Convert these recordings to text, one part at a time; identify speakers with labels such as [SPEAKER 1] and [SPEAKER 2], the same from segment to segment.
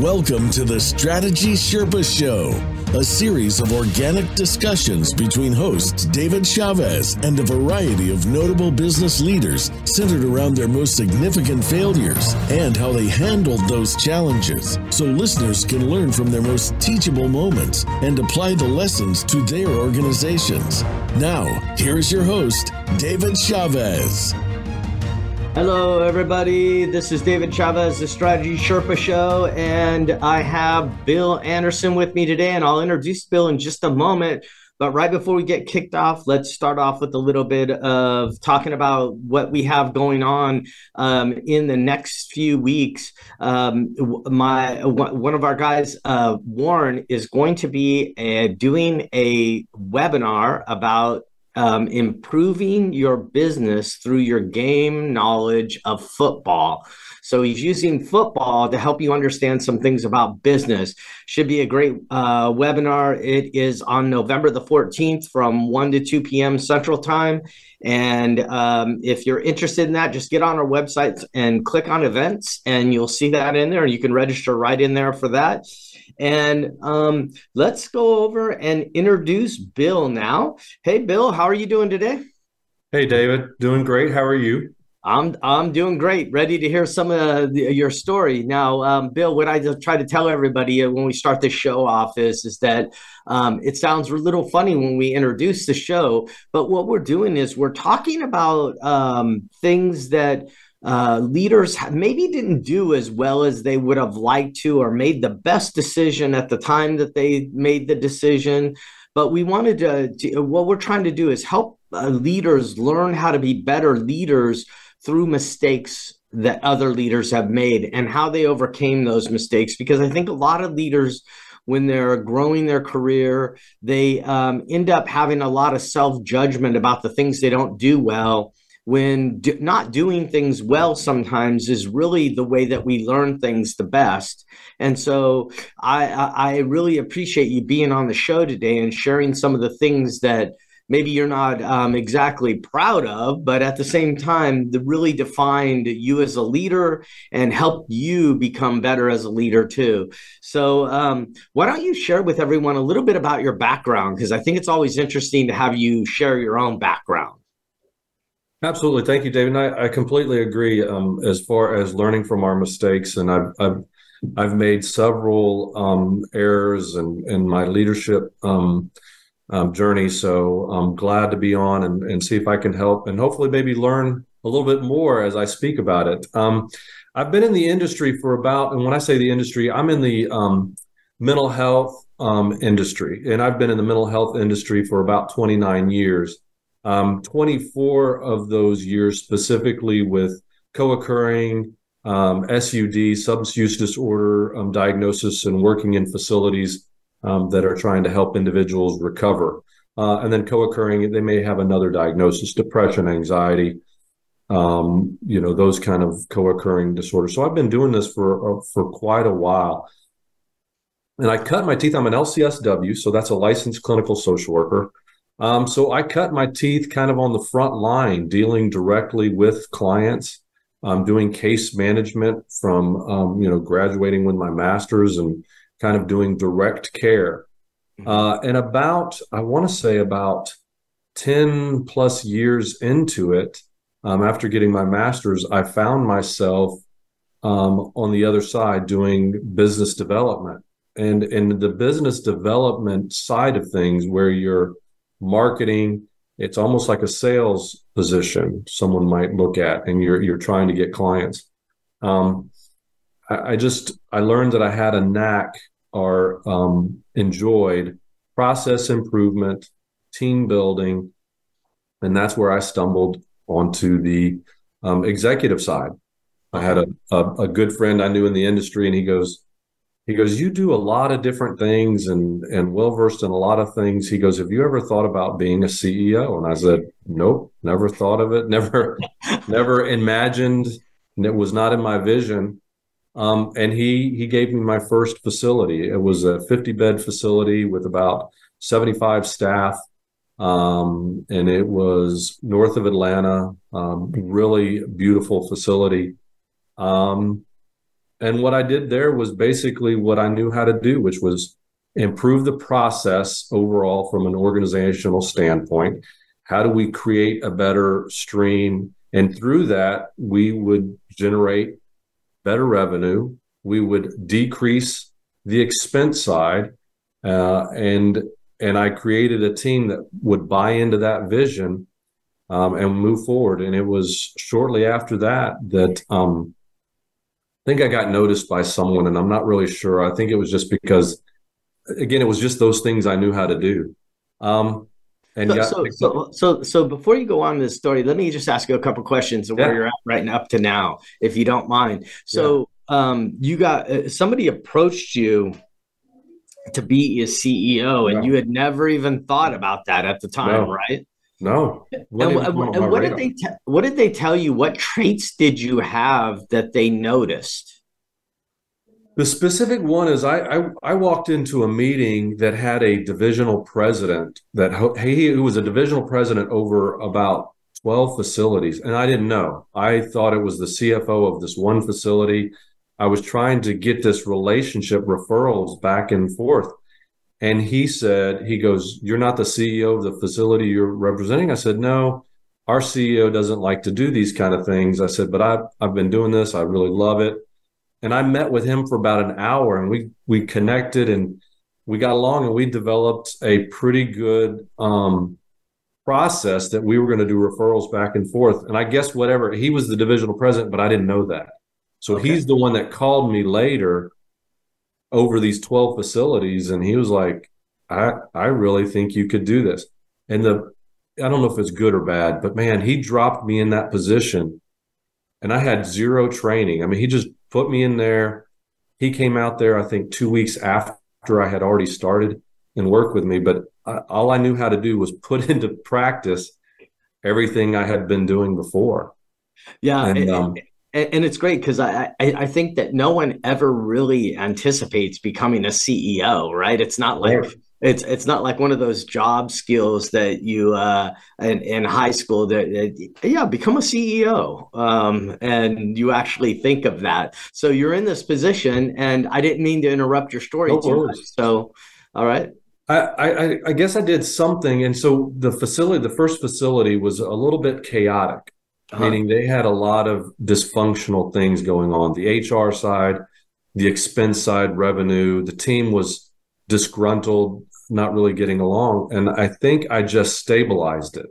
[SPEAKER 1] Welcome to the Strategy Sherpa Show, a series of organic discussions between hosts David Chavez and a variety of notable business leaders centered around their most significant failures and how they handled those challenges so listeners can learn from their most teachable moments and apply the lessons to their organizations. Now, here's your host, David Chavez.
[SPEAKER 2] Hello, everybody. This is David Chavez, the Strategy Sherpa Show, and I have Bill Anderson with me today, and I'll introduce Bill in just a moment. But right before we get kicked off, let's start off with a little bit of talking about what we have going on um, in the next few weeks. Um, my one of our guys, uh, Warren, is going to be uh, doing a webinar about um, improving your business through your game knowledge of football. So he's using football to help you understand some things about business. Should be a great uh, webinar. It is on November the 14th from 1 to 2 p.m. Central Time. And um, if you're interested in that, just get on our website and click on events, and you'll see that in there. You can register right in there for that. And um, let's go over and introduce Bill now. Hey, Bill, how are you doing today?
[SPEAKER 3] Hey, David, doing great. How are you?
[SPEAKER 2] I'm I'm doing great. Ready to hear some of the, your story now, um, Bill. What I just try to tell everybody when we start the show off is is that um, it sounds a little funny when we introduce the show, but what we're doing is we're talking about um, things that uh, leaders maybe didn't do as well as they would have liked to or made the best decision at the time that they made the decision. But we wanted to, to what we're trying to do is help uh, leaders learn how to be better leaders through mistakes that other leaders have made and how they overcame those mistakes. Because I think a lot of leaders, when they're growing their career, they um, end up having a lot of self judgment about the things they don't do well when do, not doing things well sometimes is really the way that we learn things the best. And so I, I really appreciate you being on the show today and sharing some of the things that maybe you're not um, exactly proud of, but at the same time, the really defined you as a leader and helped you become better as a leader too. So, um, why don't you share with everyone a little bit about your background? Because I think it's always interesting to have you share your own background.
[SPEAKER 3] Absolutely, thank you, David. I, I completely agree. Um, as far as learning from our mistakes, and I've I've, I've made several um, errors in, in my leadership um, um, journey. So I'm glad to be on and, and see if I can help, and hopefully maybe learn a little bit more as I speak about it. Um, I've been in the industry for about, and when I say the industry, I'm in the um, mental health industry, and I've been in the mental health industry for about 29 years. Um, 24 of those years specifically with co-occurring um, SUD, substance use disorder um, diagnosis, and working in facilities um, that are trying to help individuals recover. Uh, and then co-occurring, they may have another diagnosis, depression, anxiety, um, you know, those kind of co-occurring disorders. So I've been doing this for uh, for quite a while. And I cut my teeth. I'm an LCSW, so that's a licensed clinical social worker. Um, so I cut my teeth kind of on the front line, dealing directly with clients, um, doing case management from um, you know graduating with my master's and kind of doing direct care. Mm-hmm. Uh, and about I want to say about ten plus years into it, um, after getting my master's, I found myself um, on the other side doing business development. And in the business development side of things, where you're marketing. It's almost like a sales position someone might look at, and you're you're trying to get clients. Um, I, I, just I learned that I had a knack or um, enjoyed process improvement, team building, and that's where I stumbled onto the um, executive side. I had a, a, a good friend I knew in the industry, and he goes, he goes, You do a lot of different things and and well versed in a lot of things. He goes, Have you ever thought about being a CEO? And I said, Nope, never thought of it, never, never imagined. It was not in my vision. Um, and he he gave me my first facility. It was a 50 bed facility with about 75 staff. Um, and it was north of Atlanta, um, really beautiful facility. Um, and what I did there was basically what I knew how to do, which was improve the process overall from an organizational standpoint. How do we create a better stream? And through that, we would generate better revenue. We would decrease the expense side, uh, and and I created a team that would buy into that vision um, and move forward. And it was shortly after that that um, think I got noticed by someone, and I'm not really sure. I think it was just because, again, it was just those things I knew how to do. Um,
[SPEAKER 2] and so, got, so, so, so, so, before you go on this story, let me just ask you a couple questions of yeah. where you're at right now up to now, if you don't mind. So, yeah. um, you got uh, somebody approached you to be a CEO, and you had never even thought about that at the time,
[SPEAKER 3] no.
[SPEAKER 2] right?
[SPEAKER 3] No.
[SPEAKER 2] and, and what did they te- what did they tell you? What traits did you have that they noticed?
[SPEAKER 3] The specific one is I, I, I walked into a meeting that had a divisional president that he who was a divisional president over about 12 facilities and I didn't know. I thought it was the CFO of this one facility. I was trying to get this relationship referrals back and forth. And he said, he goes, You're not the CEO of the facility you're representing? I said, No, our CEO doesn't like to do these kind of things. I said, But I've, I've been doing this. I really love it. And I met with him for about an hour and we, we connected and we got along and we developed a pretty good um, process that we were going to do referrals back and forth. And I guess whatever, he was the divisional president, but I didn't know that. So okay. he's the one that called me later over these 12 facilities and he was like i i really think you could do this. And the i don't know if it's good or bad but man he dropped me in that position and i had zero training. I mean he just put me in there. He came out there i think two weeks after i had already started and worked with me but I, all i knew how to do was put into practice everything i had been doing before.
[SPEAKER 2] Yeah and, um, and it's great because I, I, I think that no one ever really anticipates becoming a CEO, right? It's not like right. it's it's not like one of those job skills that you uh in, in high school that, that yeah become a CEO um and you actually think of that. So you're in this position, and I didn't mean to interrupt your story no too much. So all right.
[SPEAKER 3] I, I, I guess I did something, and so the facility, the first facility, was a little bit chaotic uh-huh. meaning they had a lot of dysfunctional things going on the hr side the expense side revenue the team was disgruntled not really getting along and i think i just stabilized it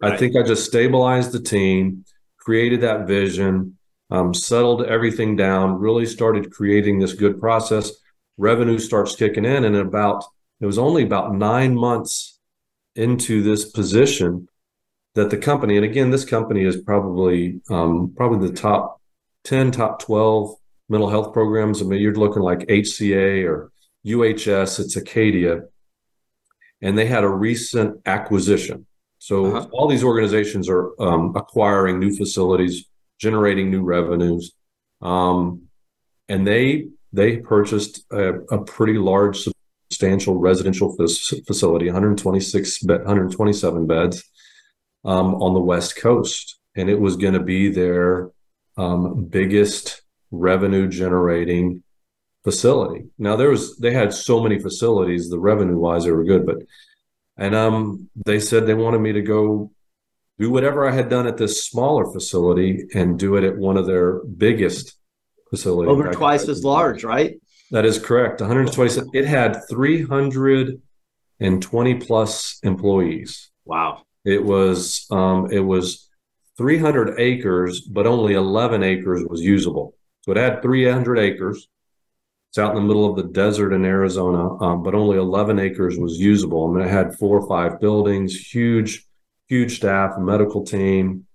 [SPEAKER 3] right. i think i just stabilized the team created that vision um, settled everything down really started creating this good process revenue starts kicking in and about it was only about nine months into this position that the company, and again, this company is probably um, probably the top ten, top twelve mental health programs. I mean, you're looking like HCA or UHS. It's Acadia, and they had a recent acquisition. So uh-huh. all these organizations are um, acquiring new facilities, generating new revenues, um, and they they purchased a, a pretty large, substantial residential facility, 126, 127 beds um, on the West Coast, and it was going to be their um, biggest revenue generating facility. Now there was they had so many facilities, the revenue wise they were good, but and um they said they wanted me to go do whatever I had done at this smaller facility and do it at one of their biggest facilities.
[SPEAKER 2] Over twice as large, right?
[SPEAKER 3] That is correct. 120. It had 320 plus employees.
[SPEAKER 2] Wow.
[SPEAKER 3] It was um, it was 300 acres, but only 11 acres was usable. So it had 300 acres. It's out in the middle of the desert in Arizona, um, but only 11 acres was usable. I mean, it had four or five buildings, huge, huge staff, medical team,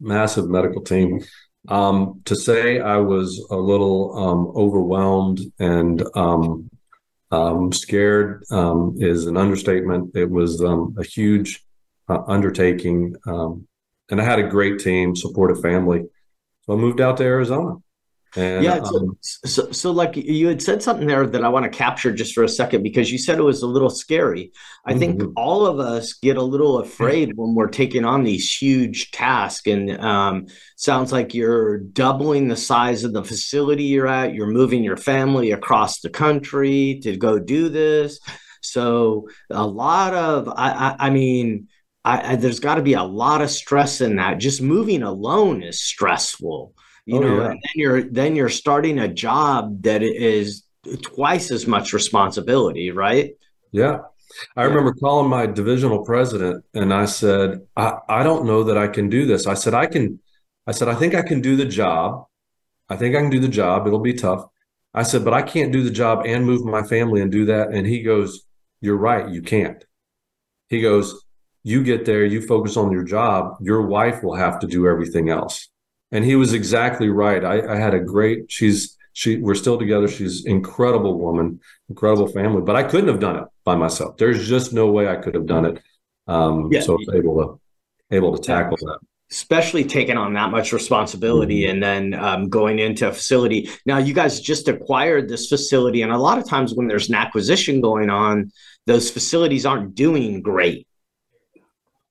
[SPEAKER 3] massive medical team. Um, to say I was a little um, overwhelmed and um, um, scared um, is an understatement. It was um, a huge uh, undertaking. Um, and I had a great team, supportive family. So I moved out to Arizona.
[SPEAKER 2] And, yeah. So, um, so, so, like you had said something there that I want to capture just for a second because you said it was a little scary. I mm-hmm. think all of us get a little afraid when we're taking on these huge tasks. And um, sounds like you're doubling the size of the facility you're at. You're moving your family across the country to go do this. So a lot of, I, I, I mean, I, I, there's got to be a lot of stress in that. Just moving alone is stressful you oh, know yeah. and then you're then you're starting a job that is twice as much responsibility right?
[SPEAKER 3] Yeah. I remember calling my divisional president and i said I, I don't know that i can do this. I said i can i said i think i can do the job. I think i can do the job. It'll be tough. I said but i can't do the job and move my family and do that. And he goes you're right you can't. He goes you get there you focus on your job your wife will have to do everything else and he was exactly right. I, I had a great. She's she. We're still together. She's incredible woman, incredible family. But I couldn't have done it by myself. There's just no way I could have done it. Um, yeah. So I was able to able to tackle that
[SPEAKER 2] especially taking on that much responsibility mm-hmm. and then um, going into a facility. Now, you guys just acquired this facility, and a lot of times when there's an acquisition going on, those facilities aren't doing great.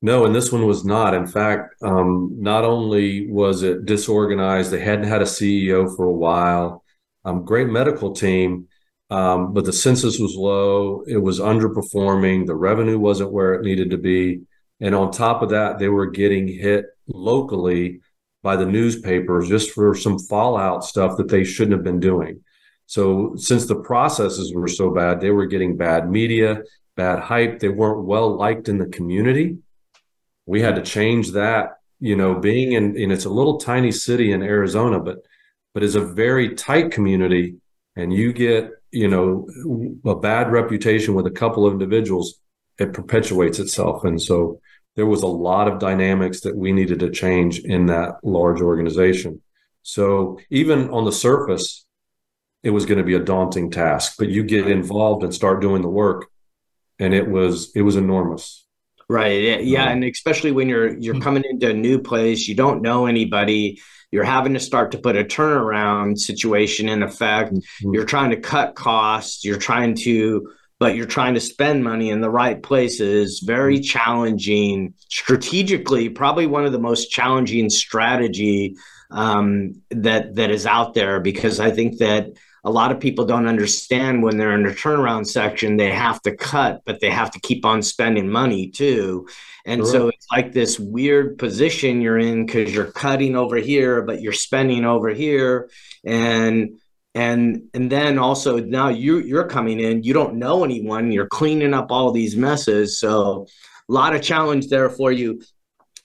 [SPEAKER 3] No, and this one was not. In fact, um, not only was it disorganized, they hadn't had a CEO for a while. Um, great medical team, um, but the census was low. It was underperforming. The revenue wasn't where it needed to be, and on top of that, they were getting hit locally by the newspapers just for some fallout stuff that they shouldn't have been doing. So, since the processes were so bad, they were getting bad media, bad hype. They weren't well liked in the community we had to change that you know being in and it's a little tiny city in arizona but but it's a very tight community and you get you know a bad reputation with a couple of individuals it perpetuates itself. And so there was a lot of dynamics that we needed to change in that large organization. So even on the surface it was going to be a daunting task but you get involved and start doing the work and it was it was enormous
[SPEAKER 2] Right. Yeah, and especially when you're you're hmm. coming into a new place, you don't know anybody. You're having to start to put a turnaround situation in effect. Mm-hmm. You're trying to cut costs. You're trying to, but you're trying to spend money in the right places. Very mm-hmm. challenging strategically. Probably one of the most challenging strategy um, that that is out there because I think that a lot of people don't understand when they're in the turnaround section, they have to cut, but they have to keep on spending money too. And sure. so it's like this weird position you're in because you're cutting over here, but you're spending over here. And and and then also now you you're coming in, you don't know anyone, you're cleaning up all these messes. So a lot of challenge there for you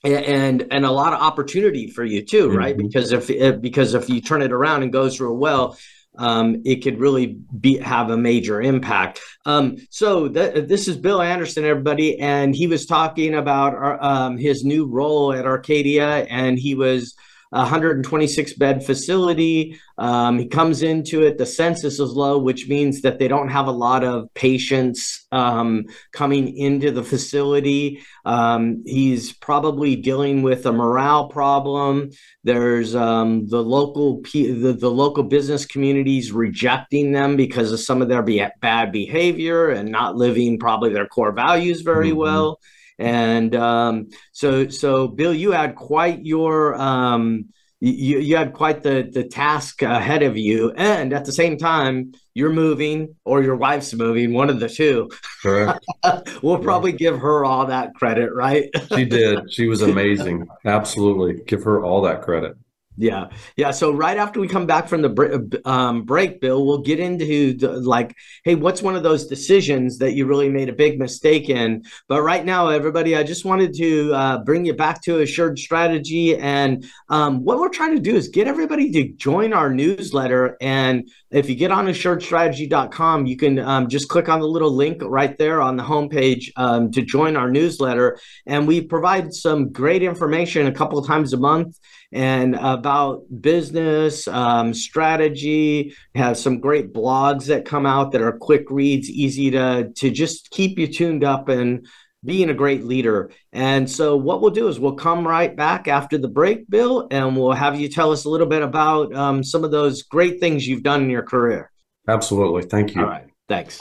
[SPEAKER 2] and and a lot of opportunity for you too right mm-hmm. because if, if because if you turn it around and goes real well um, it could really be have a major impact. Um, so th- this is Bill Anderson, everybody, and he was talking about our, um, his new role at Arcadia, and he was 126 bed facility. Um, he comes into it. The census is low, which means that they don't have a lot of patients um, coming into the facility. Um, he's probably dealing with a morale problem. There's um, the local the, the local business communities rejecting them because of some of their be- bad behavior and not living probably their core values very mm-hmm. well. And um, so, so Bill, you had quite your um, you, you had quite the the task ahead of you, and at the same time, you're moving or your wife's moving, one of the two. Correct. we'll probably yeah. give her all that credit, right?
[SPEAKER 3] she did. She was amazing. Absolutely, give her all that credit.
[SPEAKER 2] Yeah, yeah. So right after we come back from the um, break, Bill, we'll get into the, like, hey, what's one of those decisions that you really made a big mistake in? But right now, everybody, I just wanted to uh, bring you back to Assured Strategy, and um, what we're trying to do is get everybody to join our newsletter. And if you get on assuredstrategy.com, you can um, just click on the little link right there on the homepage um, to join our newsletter, and we provide some great information a couple of times a month and about business um, strategy. Have some great blogs that come out that are quick reads, easy to to just keep you tuned up and being a great leader. And so, what we'll do is we'll come right back after the break, Bill, and we'll have you tell us a little bit about um, some of those great things you've done in your career.
[SPEAKER 3] Absolutely. Thank you.
[SPEAKER 2] All right. Thanks.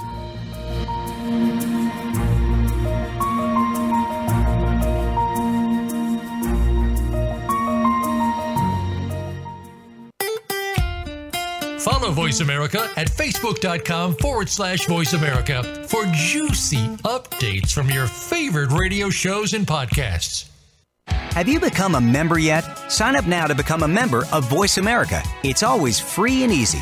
[SPEAKER 4] Follow Voice America at facebook.com forward slash voice America for juicy updates from your favorite radio shows and podcasts.
[SPEAKER 5] Have you become a member yet? Sign up now to become a member of Voice America. It's always free and easy.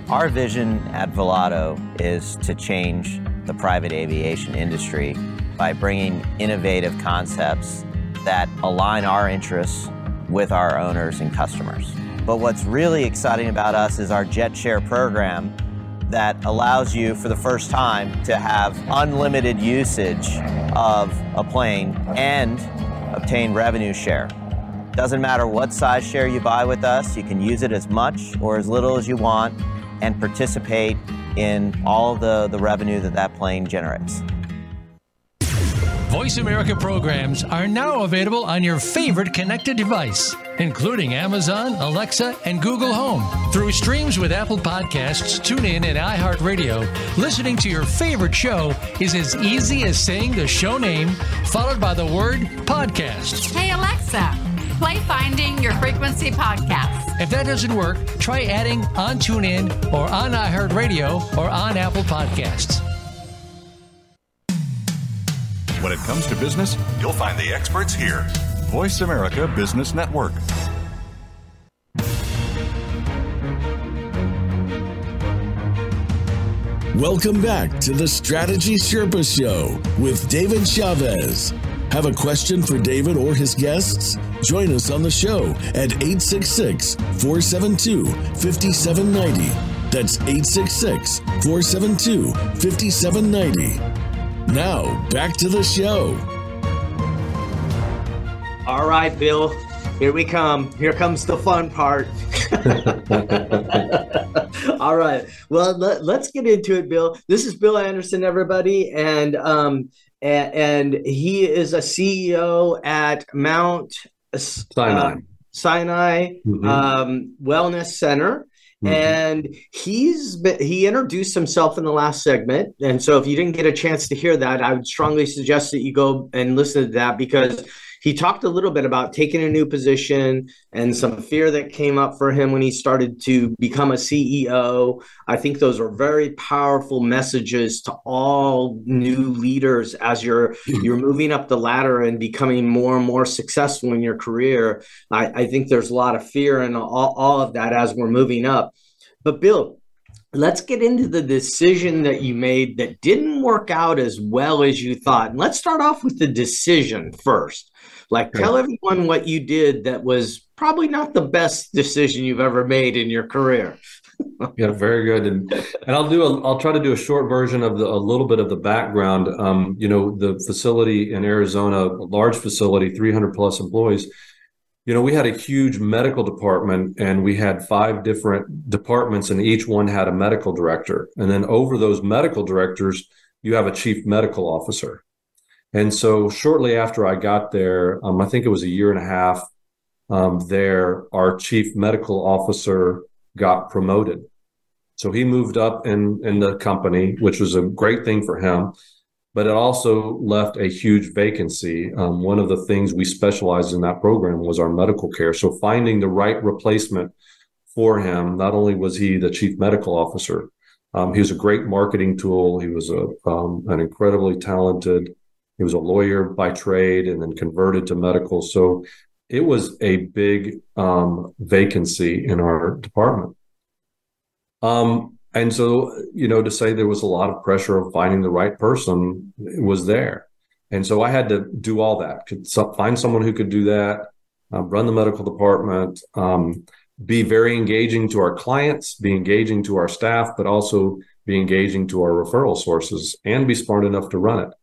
[SPEAKER 6] Our vision at Volato is to change the private aviation industry by bringing innovative concepts that align our interests with our owners and customers. But what's really exciting about us is our Jet Share program that allows you for the first time to have unlimited usage of a plane and obtain revenue share. Doesn't matter what size share you buy with us, you can use it as much or as little as you want and participate in all the, the revenue that that plane generates.
[SPEAKER 4] Voice America programs are now available on your favorite connected device, including Amazon, Alexa, and Google Home. Through streams with Apple Podcasts, TuneIn, and iHeartRadio, listening to your favorite show is as easy as saying the show name followed by the word podcast.
[SPEAKER 7] Hey, Alexa, play Finding Your Frequency podcast.
[SPEAKER 4] If that doesn't work, try adding on TuneIn or on iHeartRadio or on Apple Podcasts.
[SPEAKER 8] When it comes to business, you'll find the experts here. Voice America Business Network.
[SPEAKER 1] Welcome back to the Strategy Sherpa Show with David Chavez. Have a question for David or his guests? Join us on the show at 866 472 5790. That's 866 472 5790. Now, back to the show.
[SPEAKER 2] All right, Bill. Here we come. Here comes the fun part. All right. Well, let, us get into it, Bill. This is Bill Anderson, everybody, and um, and, and he is a CEO at Mount
[SPEAKER 3] Sinai,
[SPEAKER 2] uh, Sinai mm-hmm. um, Wellness Center. Mm-hmm. And he's been, he introduced himself in the last segment, and so if you didn't get a chance to hear that, I would strongly suggest that you go and listen to that because he talked a little bit about taking a new position and some fear that came up for him when he started to become a CEO. I think those are very powerful messages to all new leaders as you're hmm. you're moving up the ladder and becoming more and more successful in your career. I, I think there's a lot of fear and all, all of that as we're moving up. But Bill, let's get into the decision that you made that didn't work out as well as you thought. And let's start off with the decision first. Like, tell everyone what you did that was probably not the best decision you've ever made in your career.
[SPEAKER 3] yeah, very good. And and I'll do a I'll try to do a short version of the a little bit of the background. Um, you know, the facility in Arizona, a large facility, 300 plus employees. You know, we had a huge medical department and we had five different departments and each one had a medical director. And then over those medical directors, you have a chief medical officer. And so shortly after I got there, um, I think it was a year and a half um, there, our chief medical officer got promoted. So he moved up in, in the company, which was a great thing for him. But it also left a huge vacancy. Um, one of the things we specialized in that program was our medical care. So finding the right replacement for him, not only was he the chief medical officer, um, he was a great marketing tool. He was a um, an incredibly talented he was a lawyer by trade and then converted to medical. So it was a big um, vacancy in our department. Um, and so, you know, to say there was a lot of pressure of finding the right person was there. And so I had to do all that. Could find someone who could do that, uh, run the medical department, um, be very engaging to our clients, be engaging to our staff, but also be engaging to our referral sources and be smart enough to run it.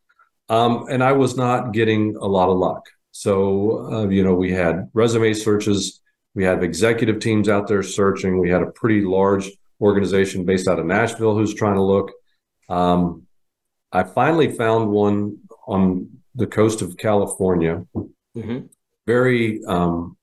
[SPEAKER 3] Um, and I was not getting a lot of luck. So, uh, you know, we had resume searches, we had executive teams out there searching, we had a pretty large organization based out of Nashville who's trying to look. Um, I finally found one on the coast of California, mm-hmm. very um,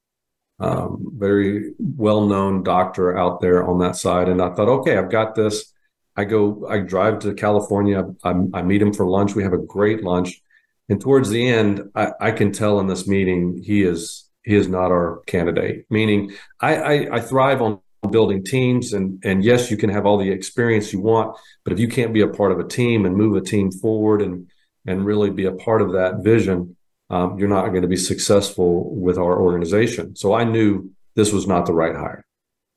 [SPEAKER 3] um, very well known doctor out there on that side. And I thought, okay, I've got this. I go, I drive to California. I, I meet him for lunch. We have a great lunch. And towards the end, I, I, can tell in this meeting he is he is not our candidate. Meaning, I, I, I thrive on building teams, and and yes, you can have all the experience you want, but if you can't be a part of a team and move a team forward and and really be a part of that vision, um, you're not going to be successful with our organization. So I knew this was not the right hire.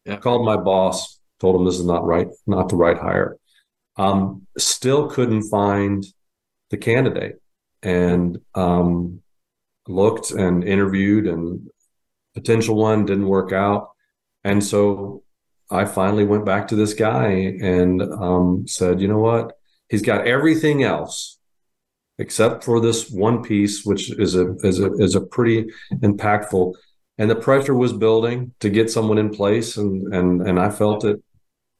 [SPEAKER 3] Yeah. Called my boss, told him this is not right, not the right hire. Um, still couldn't find the candidate, and um, looked and interviewed, and potential one didn't work out, and so I finally went back to this guy and um, said, you know what, he's got everything else except for this one piece, which is a is a is a pretty impactful. And the pressure was building to get someone in place, and and and I felt it.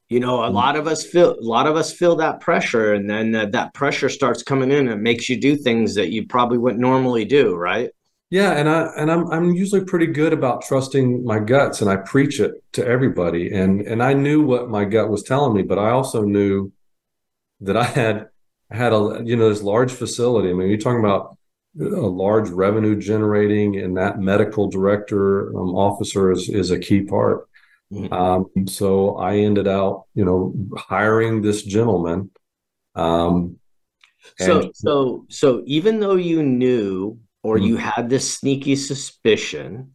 [SPEAKER 2] You know, a lot of us feel a lot of us feel that pressure, and then uh, that pressure starts coming in and makes you do things that you probably wouldn't normally do, right?
[SPEAKER 3] Yeah, and I and I'm I'm usually pretty good about trusting my guts, and I preach it to everybody. And and I knew what my gut was telling me, but I also knew that I had had a you know this large facility. I mean, you're talking about a large revenue generating, and that medical director um, officer is is a key part. Mm-hmm. Um, so I ended out, you know, hiring this gentleman. Um,
[SPEAKER 2] so so so even though you knew or mm-hmm. you had this sneaky suspicion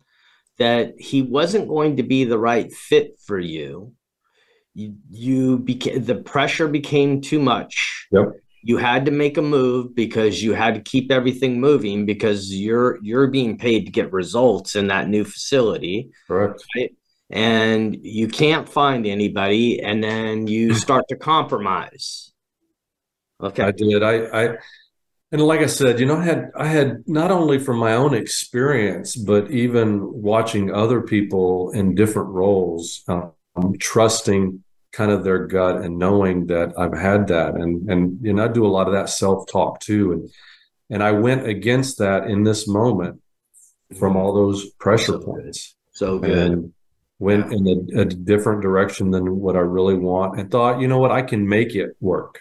[SPEAKER 2] that he wasn't going to be the right fit for you you, you became the pressure became too much.
[SPEAKER 3] Yep.
[SPEAKER 2] You had to make a move because you had to keep everything moving because you're you're being paid to get results in that new facility.
[SPEAKER 3] Correct.
[SPEAKER 2] Right? and you can't find anybody and then you start to compromise.
[SPEAKER 3] Okay. i did. I i and like i said you know i had i had not only from my own experience but even watching other people in different roles um, trusting kind of their gut and knowing that I've had that and and you know I do a lot of that self-talk too and and I went against that in this moment from all those pressure so points.
[SPEAKER 2] So good. And
[SPEAKER 3] went yeah. in a, a, different direction than what I really want and thought, you know what, I can make it work.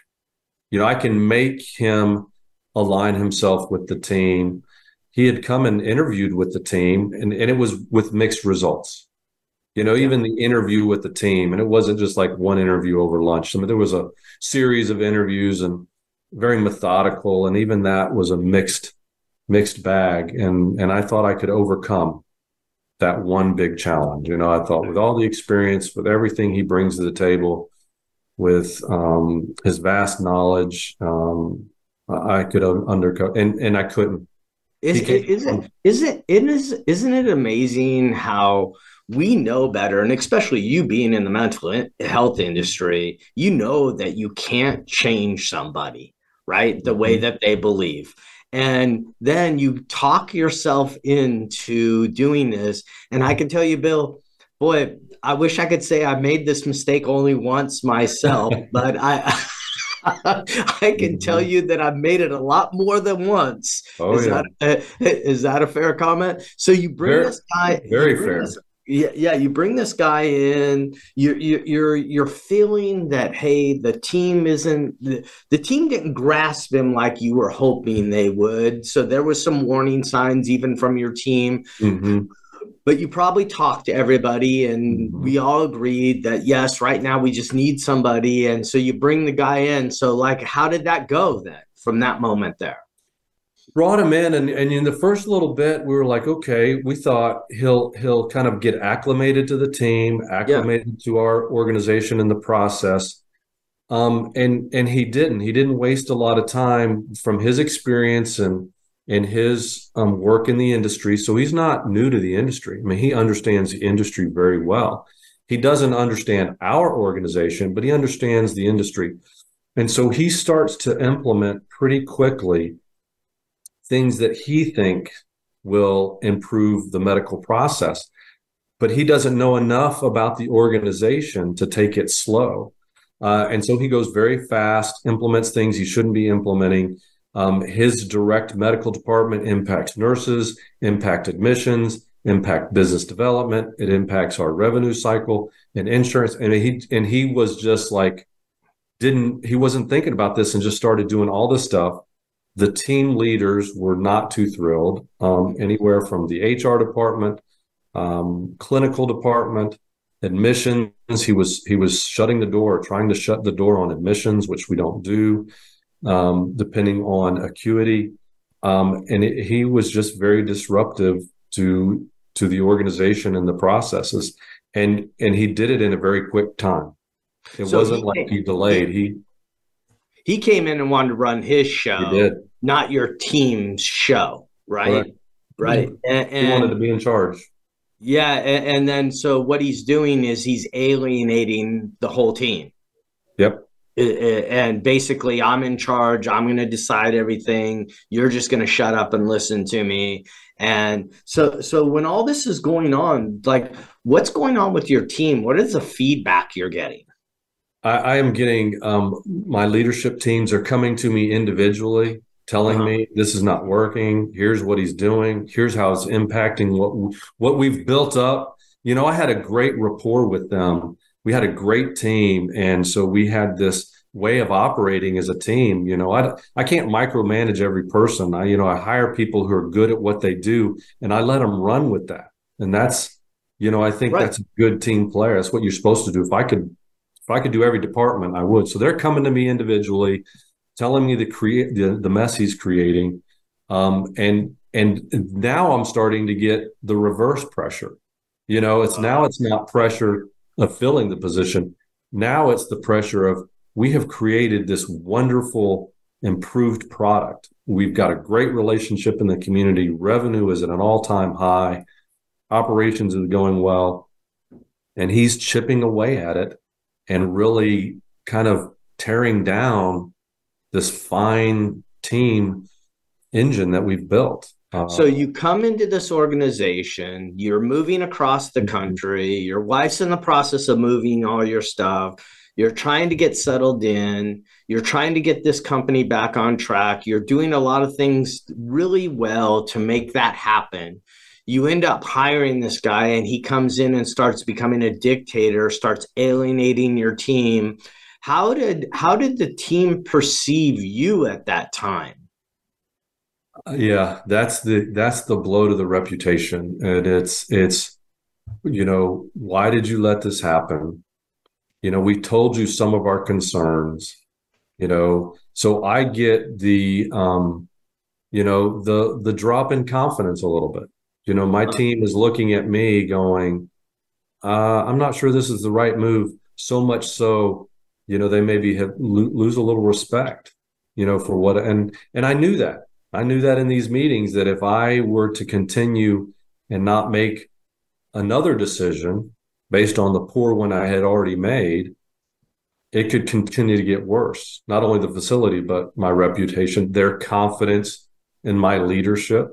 [SPEAKER 3] You know, I can make him align himself with the team. He had come and interviewed with the team and, and it was with mixed results you know, yeah. even the interview with the team, and it wasn't just like one interview over lunch. I mean, there was a series of interviews and very methodical, and even that was a mixed mixed bag. And and I thought I could overcome that one big challenge. You know, I thought with all the experience, with everything he brings to the table, with um, his vast knowledge, um, I could undercut, and and I couldn't.
[SPEAKER 2] Isn't is it, is it, is, isn't it amazing how we know better and especially you being in the mental health industry you know that you can't change somebody right the way mm-hmm. that they believe and then you talk yourself into doing this and i can tell you bill boy i wish i could say i made this mistake only once myself but i I can tell mm-hmm. you that I've made it a lot more than once.
[SPEAKER 3] Oh,
[SPEAKER 2] is,
[SPEAKER 3] yeah.
[SPEAKER 2] that a, is that a fair comment? So you bring
[SPEAKER 3] very,
[SPEAKER 2] this guy
[SPEAKER 3] very fair.
[SPEAKER 2] This, yeah, yeah, you bring this guy in. You, you, you're you're feeling that hey, the team isn't the, the team didn't grasp him like you were hoping they would. So there was some warning signs even from your team.
[SPEAKER 3] Mm-hmm.
[SPEAKER 2] But you probably talked to everybody, and mm-hmm. we all agreed that yes, right now we just need somebody. And so you bring the guy in. So like, how did that go then from that moment there?
[SPEAKER 3] brought him in and, and in the first little bit we were like okay we thought he'll he'll kind of get acclimated to the team acclimated yeah. to our organization in the process um, and and he didn't he didn't waste a lot of time from his experience and and his um, work in the industry. So he's not new to the industry. I mean, he understands the industry very well. He doesn't understand our organization, but he understands the industry. And so he starts to implement pretty quickly things that he thinks will improve the medical process. But he doesn't know enough about the organization to take it slow. Uh, and so he goes very fast, implements things he shouldn't be implementing. Um, his direct medical department impacts nurses, impact admissions, impact business development. It impacts our revenue cycle and insurance. And he and he was just like, didn't he wasn't thinking about this and just started doing all this stuff. The team leaders were not too thrilled. Um, anywhere from the HR department, um, clinical department, admissions. He was he was shutting the door, trying to shut the door on admissions, which we don't do um, depending on acuity. Um, and it, he was just very disruptive to to the organization and the processes, and and he did it in a very quick time. It so wasn't he like he delayed. He
[SPEAKER 2] he came in and wanted to run his show, not your team's show, right? Right.
[SPEAKER 3] And, and, he wanted to be in charge.
[SPEAKER 2] Yeah, and, and then so what he's doing is he's alienating the whole team.
[SPEAKER 3] Yep
[SPEAKER 2] and basically i'm in charge. I'm going to decide everything. You're just going to shut up and listen to me. And so so when all this is going on like what's going on with your team? What is the feedback you're getting?
[SPEAKER 3] I, I am getting um, my leadership teams are coming to me individually telling uh-huh. me this is not working. Here's what he's doing. Here's how it's impacting what what we've built up. You know i had a great rapport with them we had a great team. And so we had this way of operating as a team you know i i can't micromanage every person. I you know i hire people who are good at what they do and i let them run with that. And that's you know i think right. that's a good team player. That's what you're supposed to do. If i could if i could do every department i would. So they're coming to me individually telling me the create the, the mess he's creating. Um, and and now i'm starting to get the reverse pressure. You know it's now it's not pressure of filling the position. Now it's the pressure of we have created this wonderful improved product. We've got a great relationship in the community. Revenue is at an all time high. Operations is going well. And he's chipping away at it and really kind of tearing down this fine team engine that we've built.
[SPEAKER 2] Uh, so you come into this organization, you're moving across the mm-hmm. country, your wife's in the process of moving all your stuff. You're trying to get settled in. You're trying to get this company back on track. You're doing a lot of things really well to make that happen. You end up hiring this guy, and he comes in and starts becoming a dictator, starts alienating your team. How did how did the team perceive you at that time?
[SPEAKER 3] Yeah, that's the that's the blow to the reputation, and it's it's you know why did you let this happen? You know, we told you some of our concerns. You know, so I get the um, you know the the drop in confidence a little bit. You know, my team is looking at me going, uh, I'm not sure this is the right move. So much so, you know, they maybe have lo- lose a little respect, you know, for what and and I knew that I knew that in these meetings that if I were to continue and not make another decision based on the poor one I had already made, it could continue to get worse. Not only the facility, but my reputation, their confidence in my leadership.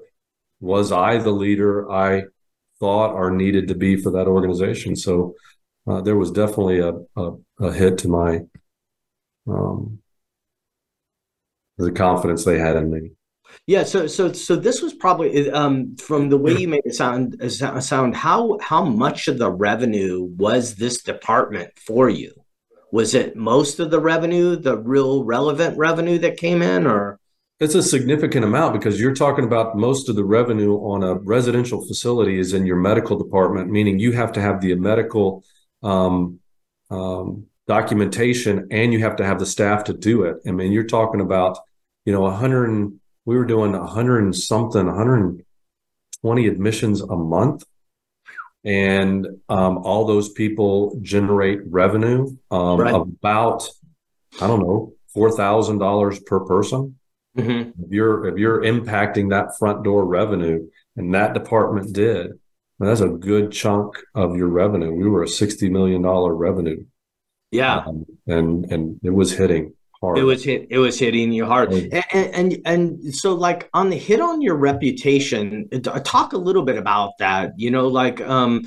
[SPEAKER 3] Was I the leader I thought or needed to be for that organization? So uh, there was definitely a, a, a hit to my um, the confidence they had in me.
[SPEAKER 2] Yeah, so so so this was probably um, from the way you made it sound sound how how much of the revenue was this department for you? Was it most of the revenue, the real relevant revenue that came in, or?
[SPEAKER 3] It's a significant amount because you're talking about most of the revenue on a residential facility is in your medical department, meaning you have to have the medical um, um, documentation and you have to have the staff to do it. I mean, you're talking about you know 100 we were doing 100 and something 120 admissions a month and um, all those people generate revenue um, right. about i don't know $4000 per person Mm-hmm. If you're if you're impacting that front door revenue, and that department did, that's a good chunk of your revenue. We were a sixty million dollar revenue.
[SPEAKER 2] Yeah,
[SPEAKER 3] um, and and it was hitting hard.
[SPEAKER 2] It was hit. It was hitting you hard. And, and, and and so like on the hit on your reputation, talk a little bit about that. You know, like um,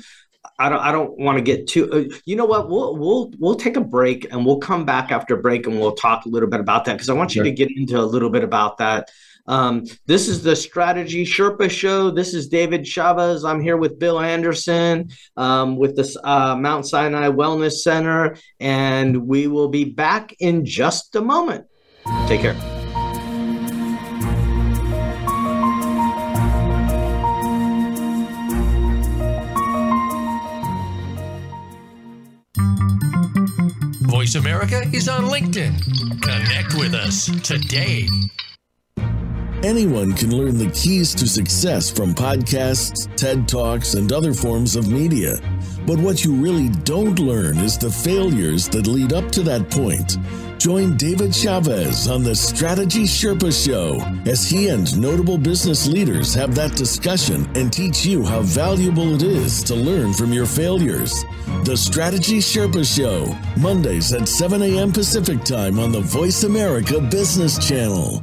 [SPEAKER 2] I don't I don't want to get too uh, you know what we'll we'll we'll take a break and we'll come back after break and we'll talk a little bit about that because I want you to get into a little bit about that. Um, this is the Strategy Sherpa Show. This is David Chavez. I'm here with Bill Anderson um, with the uh, Mount Sinai Wellness Center, and we will be back in just a moment. Take care.
[SPEAKER 4] Voice America is on LinkedIn. Connect with us today.
[SPEAKER 1] Anyone can learn the keys to success from podcasts, TED Talks, and other forms of media. But what you really don't learn is the failures that lead up to that point. Join David Chavez on the Strategy Sherpa Show as he and notable business leaders have that discussion and teach you how valuable it is to learn from your failures. The Strategy Sherpa Show, Mondays at 7 a.m. Pacific Time on the Voice America Business Channel.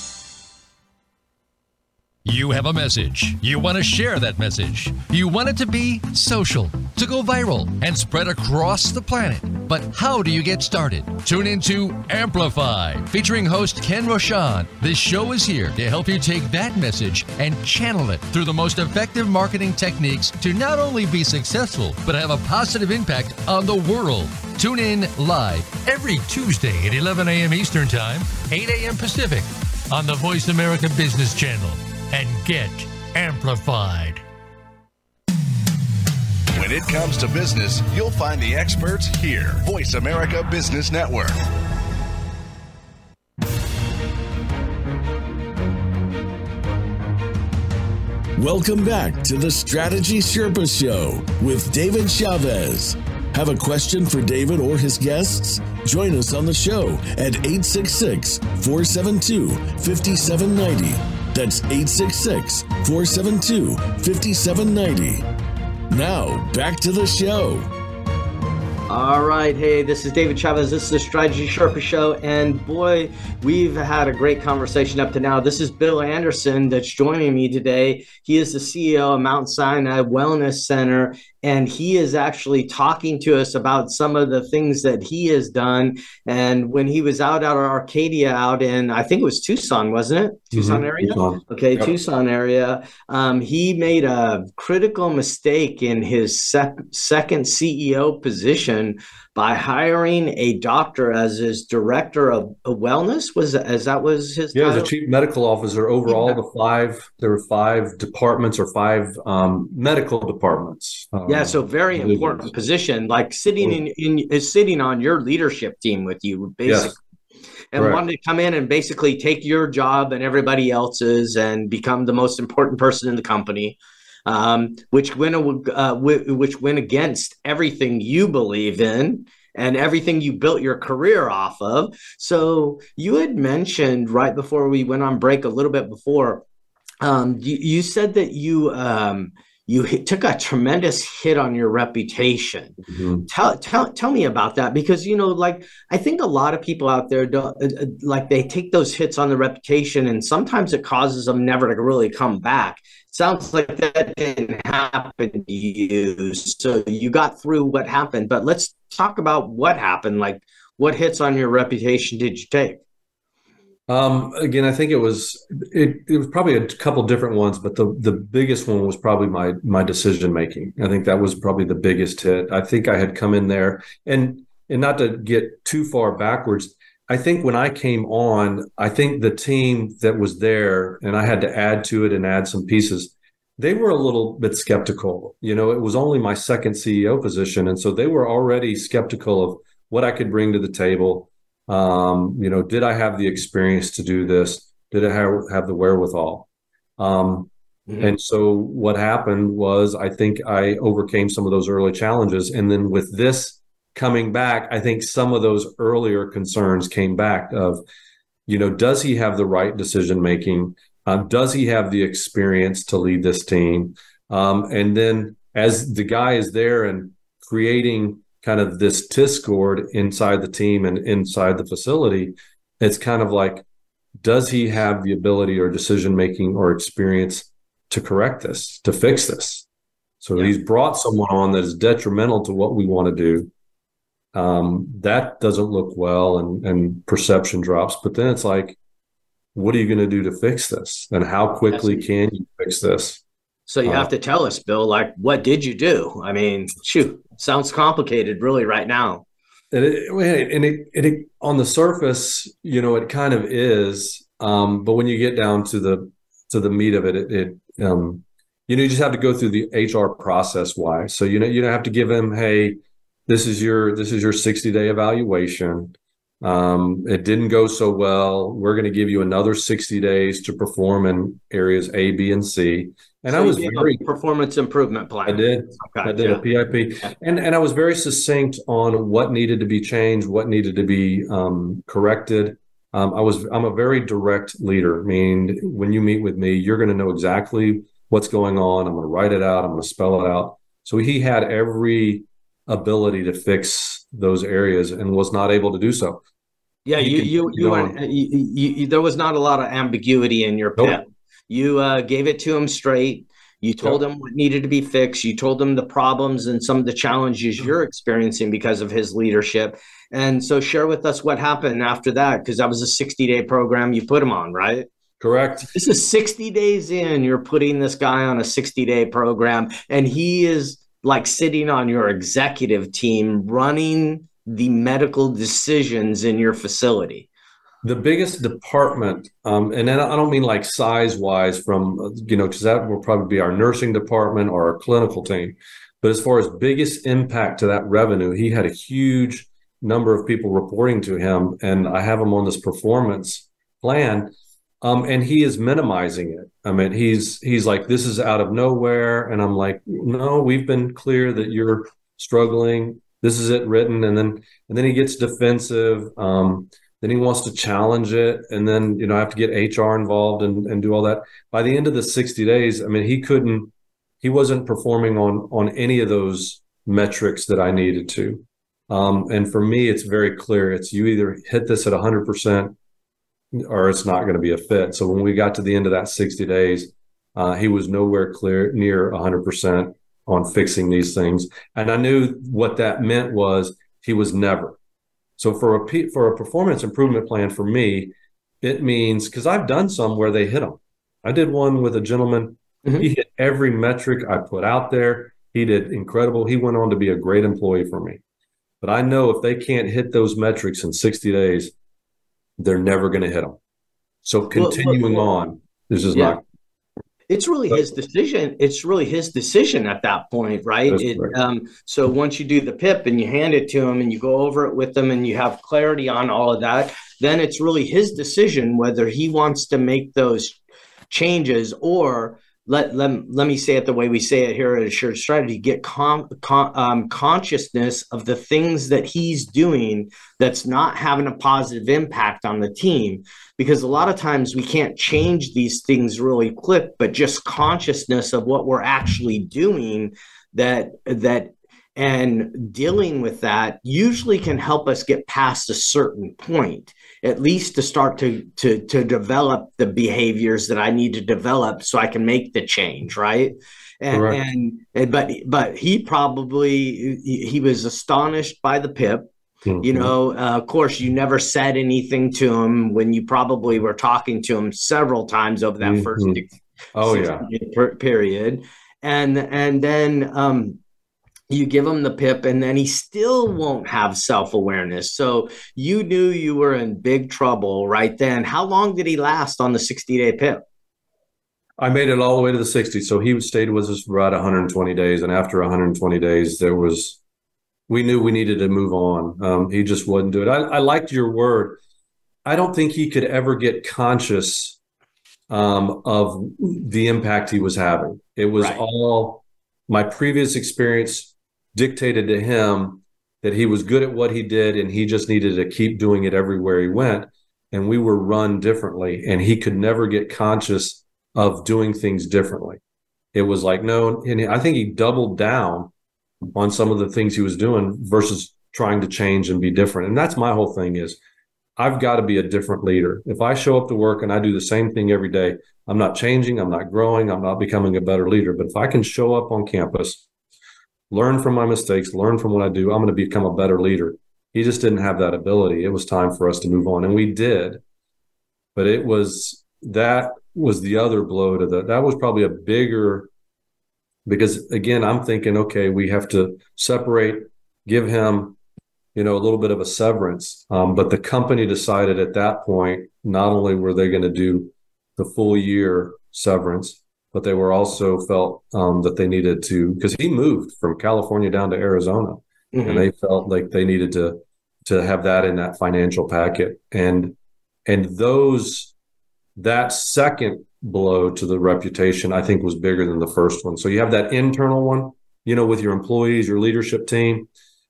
[SPEAKER 4] You have a message. You want to share that message. You want it to be social, to go viral, and spread across the planet. But how do you get started? Tune into Amplify, featuring host Ken Rochon. This show is here to help you take that message and channel it through the most effective marketing techniques to not only be successful, but have a positive impact on the world. Tune in live every Tuesday at 11 a.m. Eastern Time, 8 a.m. Pacific on the Voice America Business Channel and get amplified.
[SPEAKER 8] When it comes to business, you'll find the experts here. Voice America Business Network.
[SPEAKER 1] Welcome back to the Strategy Sherpa Show with David Chavez. Have a question for David or his guests? Join us on the show at 866 472 5790 that's 866 472 5790. Now, back to the show.
[SPEAKER 2] All right. Hey, this is David Chavez. This is the Strategy Sherpa Show. And boy, we've had a great conversation up to now. This is Bill Anderson that's joining me today. He is the CEO of Mount Sinai Wellness Center and he is actually talking to us about some of the things that he has done. And when he was out at Arcadia, out in I think it was Tucson, wasn't it? Tucson mm-hmm. area. Tucson. Okay, yep. Tucson area. Um, he made a critical mistake in his sec- second CEO position by hiring a doctor as his director of, of wellness. Was as that was his?
[SPEAKER 3] Yeah, title? as a chief medical officer over all the five. There were five departments or five um, medical departments.
[SPEAKER 2] Um, yeah, so very important position, like sitting in, in is sitting on your leadership team with you, basically. Yes and Correct. wanted to come in and basically take your job and everybody else's and become the most important person in the company um, which went uh, which went against everything you believe in and everything you built your career off of. So you had mentioned right before we went on break a little bit before. Um, you, you, said that you um, you hit, took a tremendous hit on your reputation. Mm-hmm. Tell, tell tell me about that because you know, like I think a lot of people out there don't uh, uh like they take those hits on the reputation, and sometimes it causes them never to really come back sounds like that didn't happen to you. So you got through what happened, but let's talk about what happened. Like, what hits on your reputation did you take?
[SPEAKER 3] Um, again, I think it was it, it was probably a couple different ones, but the the biggest one was probably my my decision making. I think that was probably the biggest hit. I think I had come in there and and not to get too far backwards, I think when I came on, I think the team that was there, and I had to add to it and add some pieces. They were a little bit skeptical. You know, it was only my second CEO position, and so they were already skeptical of what I could bring to the table. Um, you know, did I have the experience to do this? Did I have, have the wherewithal? Um, mm-hmm. And so what happened was, I think I overcame some of those early challenges, and then with this coming back, I think some of those earlier concerns came back of, you know, does he have the right decision making? Um, does he have the experience to lead this team? Um, and then as the guy is there and creating kind of this discord inside the team and inside the facility, it's kind of like, does he have the ability or decision making or experience to correct this, to fix this? So yeah. he's brought someone on that is detrimental to what we want to do um, that doesn't look well and, and perception drops. But then it's like, what are you going to do to fix this? And how quickly can you fix this?
[SPEAKER 2] So you uh, have to tell us, Bill, like, what did you do? I mean, shoot, sounds complicated really right now.
[SPEAKER 3] And it, and it, and it, on the surface, you know, it kind of is. Um, but when you get down to the, to the meat of it, it, it um, you know, you just have to go through the HR process. Why? So, you know, you don't have to give them, Hey, this is your this is your 60 day evaluation. Um, it didn't go so well. We're going to give you another 60 days to perform in areas a b and c. And
[SPEAKER 2] so
[SPEAKER 3] i was
[SPEAKER 2] very performance improvement plan.
[SPEAKER 3] I did. Okay, i did yeah. a pip and and i was very succinct on what needed to be changed what needed to be um, corrected. Um, i was i'm a very direct leader i mean when you meet with me you're going to know exactly what's going on. I'm going to write it out. I'm going to spell it out. So he had every ability to fix those areas and was not able to do so.
[SPEAKER 2] Yeah, you you you, you, you, you, there was not a lot of ambiguity in your nope. You uh, gave it to him straight. You told yep. him what needed to be fixed. You told him the problems and some of the challenges mm-hmm. you're experiencing because of his leadership. And so, share with us what happened after that, because that was a 60 day program you put him on, right?
[SPEAKER 3] Correct.
[SPEAKER 2] This is 60 days in. You're putting this guy on a 60 day program, and he is like sitting on your executive team running the medical decisions in your facility?
[SPEAKER 3] The biggest department, um, and then I don't mean like size wise from, you know, because that will probably be our nursing department or our clinical team. But as far as biggest impact to that revenue, he had a huge number of people reporting to him. And I have him on this performance plan um, and he is minimizing it. I mean, he's he's like, this is out of nowhere, and I'm like, no, we've been clear that you're struggling. This is it written, and then and then he gets defensive. Um, then he wants to challenge it, and then you know I have to get HR involved and and do all that. By the end of the 60 days, I mean, he couldn't, he wasn't performing on on any of those metrics that I needed to. Um, and for me, it's very clear. It's you either hit this at 100 percent or it's not going to be a fit. So when we got to the end of that 60 days, uh, he was nowhere clear near 100% on fixing these things. And I knew what that meant was he was never. So for a for a performance improvement plan for me, it means because I've done some where they hit them. I did one with a gentleman. Mm-hmm. He hit every metric I put out there. He did incredible. He went on to be a great employee for me. But I know if they can't hit those metrics in 60 days, they're never going to hit them. So continuing well, well, on, this is yeah. not.
[SPEAKER 2] It's really but, his decision. It's really his decision at that point, right? It, um, so once you do the PIP and you hand it to him and you go over it with them and you have clarity on all of that, then it's really his decision whether he wants to make those changes or let, let, let me say it the way we say it here at Assured Strategy get com, com, um, consciousness of the things that he's doing that's not having a positive impact on the team. Because a lot of times we can't change these things really quick, but just consciousness of what we're actually doing that that and dealing with that usually can help us get past a certain point at least to start to to to develop the behaviors that I need to develop so I can make the change, right? And, and, and but but he probably he was astonished by the pip. Mm-hmm. You know, uh, of course, you never said anything to him when you probably were talking to him several times over that mm-hmm. first
[SPEAKER 3] oh yeah
[SPEAKER 2] period, and and then um, you give him the pip and then he still won't have self-awareness. So you knew you were in big trouble right then. How long did he last on the 60-day pip?
[SPEAKER 3] I made it all the way to the 60 so he stayed with us for about 120 days and after 120 days there was we knew we needed to move on. Um, he just wouldn't do it. I, I, liked your word. I don't think he could ever get conscious um, of the impact he was having. It was right. all my previous experience dictated to him that he was good at what he did and he just needed to keep doing it everywhere he went. And we were run differently, and he could never get conscious of doing things differently. It was like, no, and I think he doubled down on some of the things he was doing versus trying to change and be different. And that's my whole thing is I've got to be a different leader. If I show up to work and I do the same thing every day, I'm not changing, I'm not growing, I'm not becoming a better leader. But if I can show up on campus learn from my mistakes, learn from what I do. I'm going to become a better leader. He just didn't have that ability. It was time for us to move on, and we did. But it was that was the other blow to that. That was probably a bigger because again, I'm thinking, okay, we have to separate, give him, you know, a little bit of a severance. Um, but the company decided at that point, not only were they going to do the full year severance, but they were also felt um, that they needed to because he moved from California down to Arizona, mm-hmm. and they felt like they needed to to have that in that financial packet and and those that second blow to the reputation I think was bigger than the first one. So you have that internal one, you know, with your employees, your leadership team,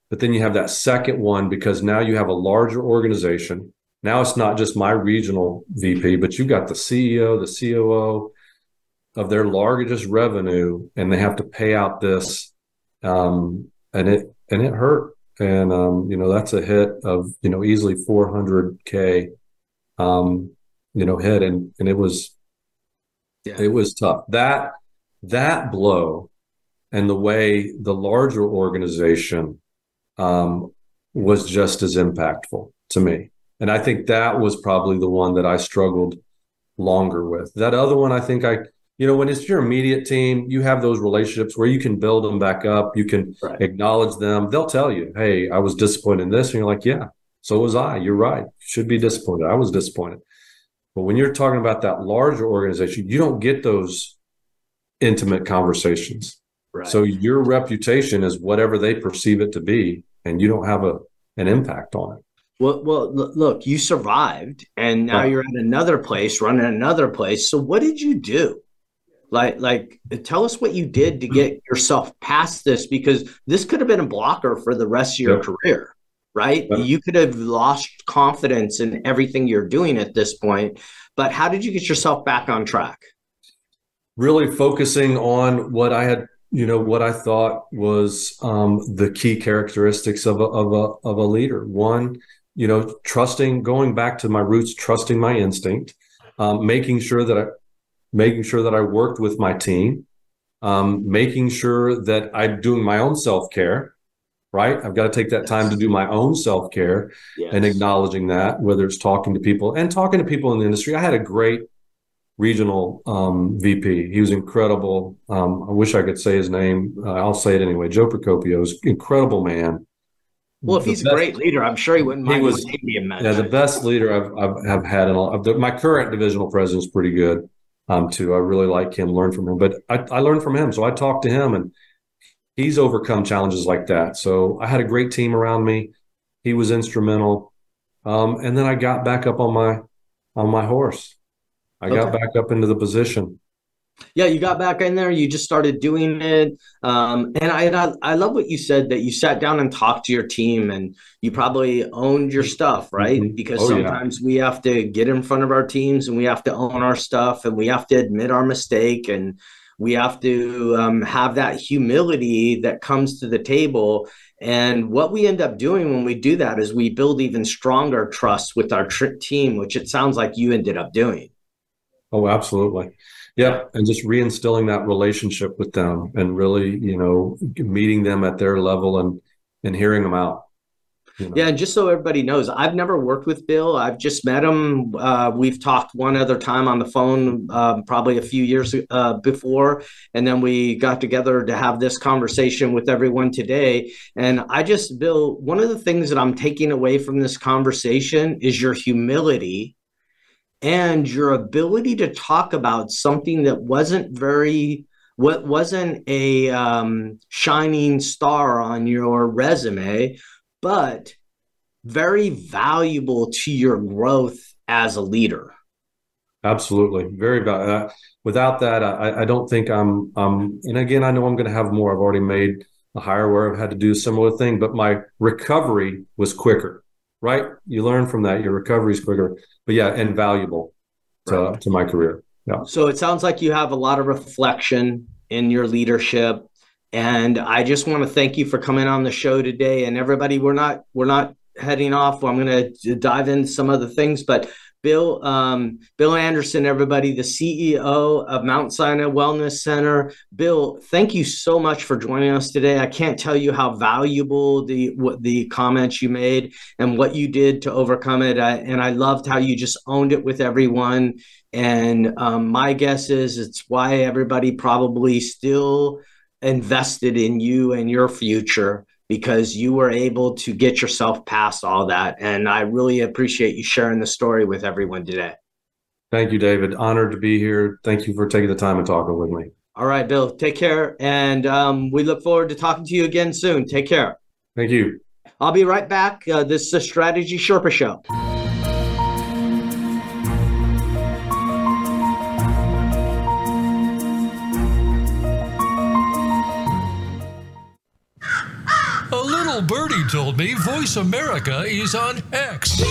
[SPEAKER 3] but then you have that second one because now you have a larger organization. Now it's not just my regional VP, but you've got the CEO, the COO, of their largest revenue and they have to pay out this um, and it and it hurt. And um, you know that's a hit of you know easily 400k um, you know hit. And and it was yeah. it was tough. That that blow and the way the larger organization um, was just as impactful to me. And i think that was probably the one that i struggled longer with. That other one i think i you know, when it's your immediate team, you have those relationships where you can build them back up. You can right. acknowledge them. They'll tell you, "Hey, I was disappointed in this," and you're like, "Yeah, so was I. You're right. You should be disappointed. I was disappointed." But when you're talking about that larger organization, you don't get those intimate conversations. Right. So your reputation is whatever they perceive it to be, and you don't have a an impact on it.
[SPEAKER 2] Well, well, look, you survived, and now right. you're at another place, running another place. So, what did you do? Like like tell us what you did to get yourself past this because this could have been a blocker for the rest of your yep. career right yep. you could have lost confidence in everything you're doing at this point but how did you get yourself back on track
[SPEAKER 3] really focusing on what i had you know what i thought was um, the key characteristics of a, of a of a leader one you know trusting going back to my roots trusting my instinct um, making sure that I, making sure that I worked with my team, um, making sure that I'm doing my own self care, right? I've got to take that time to do my own self care yes. and acknowledging that, whether it's talking to people and talking to people in the industry. I had a great regional um, VP. He was incredible. Um, I wish I could say his name. Uh, I'll say it anyway. Joe Procopio is incredible man.
[SPEAKER 2] Well, if he's best, a great leader, I'm sure he wouldn't mind.
[SPEAKER 3] He was, yeah, the best leader I've, I've, have had in all. My current divisional president is pretty good um, too. I really like him, learn from him. But I, I learned from him, so I talked to him, and he's overcome challenges like that. So I had a great team around me. He was instrumental, um, and then I got back up on my on my horse. I okay. got back up into the position
[SPEAKER 2] yeah you got back in there you just started doing it um, and I, I love what you said that you sat down and talked to your team and you probably owned your stuff right? Mm-hmm. because oh, sometimes yeah. we have to get in front of our teams and we have to own our stuff and we have to admit our mistake and we have to um, have that humility that comes to the table. And what we end up doing when we do that is we build even stronger trust with our tr- team which it sounds like you ended up doing.
[SPEAKER 3] Oh absolutely yeah, and just reinstilling that relationship with them and really, you know, meeting them at their level and and hearing them out.
[SPEAKER 2] You know? Yeah, and just so everybody knows, I've never worked with Bill. I've just met him. Uh, we've talked one other time on the phone, um, probably a few years uh, before, and then we got together to have this conversation with everyone today. And I just, Bill, one of the things that I'm taking away from this conversation is your humility and your ability to talk about something that wasn't very what wasn't a um, shining star on your resume but very valuable to your growth as a leader.
[SPEAKER 3] Absolutely, very valuable. Uh, without that, I, I don't think I'm. Um, and again, I know I'm going to have more. I've already made a hire where I've had to do a similar thing, but my recovery was quicker. Right? You learn from that. Your recovery is quicker. But yeah, and valuable to, right. to my career. Yeah.
[SPEAKER 2] So it sounds like you have a lot of reflection in your leadership and I just want to thank you for coming on the show today. And everybody, we're not we're not heading off. I'm going to dive into some other things, but Bill um, Bill Anderson, everybody, the CEO of Mount Sinai Wellness Center. Bill, thank you so much for joining us today. I can't tell you how valuable the what the comments you made and what you did to overcome it. I, and I loved how you just owned it with everyone. And um, my guess is it's why everybody probably still invested in you and your future because you were able to get yourself past all that. And I really appreciate you sharing the story with everyone today.
[SPEAKER 3] Thank you, David. Honored to be here. Thank you for taking the time and talking with me.
[SPEAKER 2] All right, Bill, take care. And um, we look forward to talking to you again soon. Take care.
[SPEAKER 3] Thank you.
[SPEAKER 2] I'll be right back. Uh, this is the Strategy Sherpa Show.
[SPEAKER 4] Birdie told me Voice America is on X.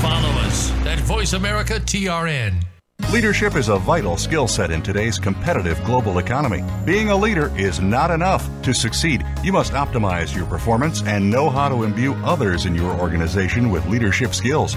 [SPEAKER 4] Follow us at Voice America TRN.
[SPEAKER 8] Leadership is a vital skill set in today's competitive global economy. Being a leader is not enough. To succeed, you must optimize your performance and know how to imbue others in your organization with leadership skills.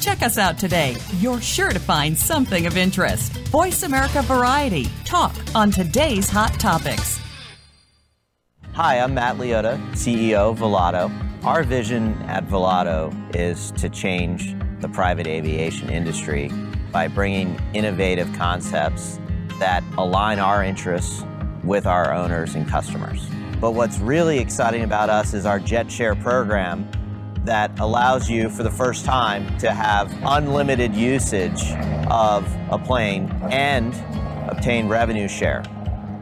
[SPEAKER 9] Check us out today. You're sure to find something of interest. Voice America Variety. Talk on today's hot topics.
[SPEAKER 6] Hi, I'm Matt Liotta, CEO of Volato. Our vision at Volato is to change the private aviation industry by bringing innovative concepts that align our interests with our owners and customers. But what's really exciting about us is our JetShare program that allows you for the first time to have unlimited usage of a plane and obtain revenue share.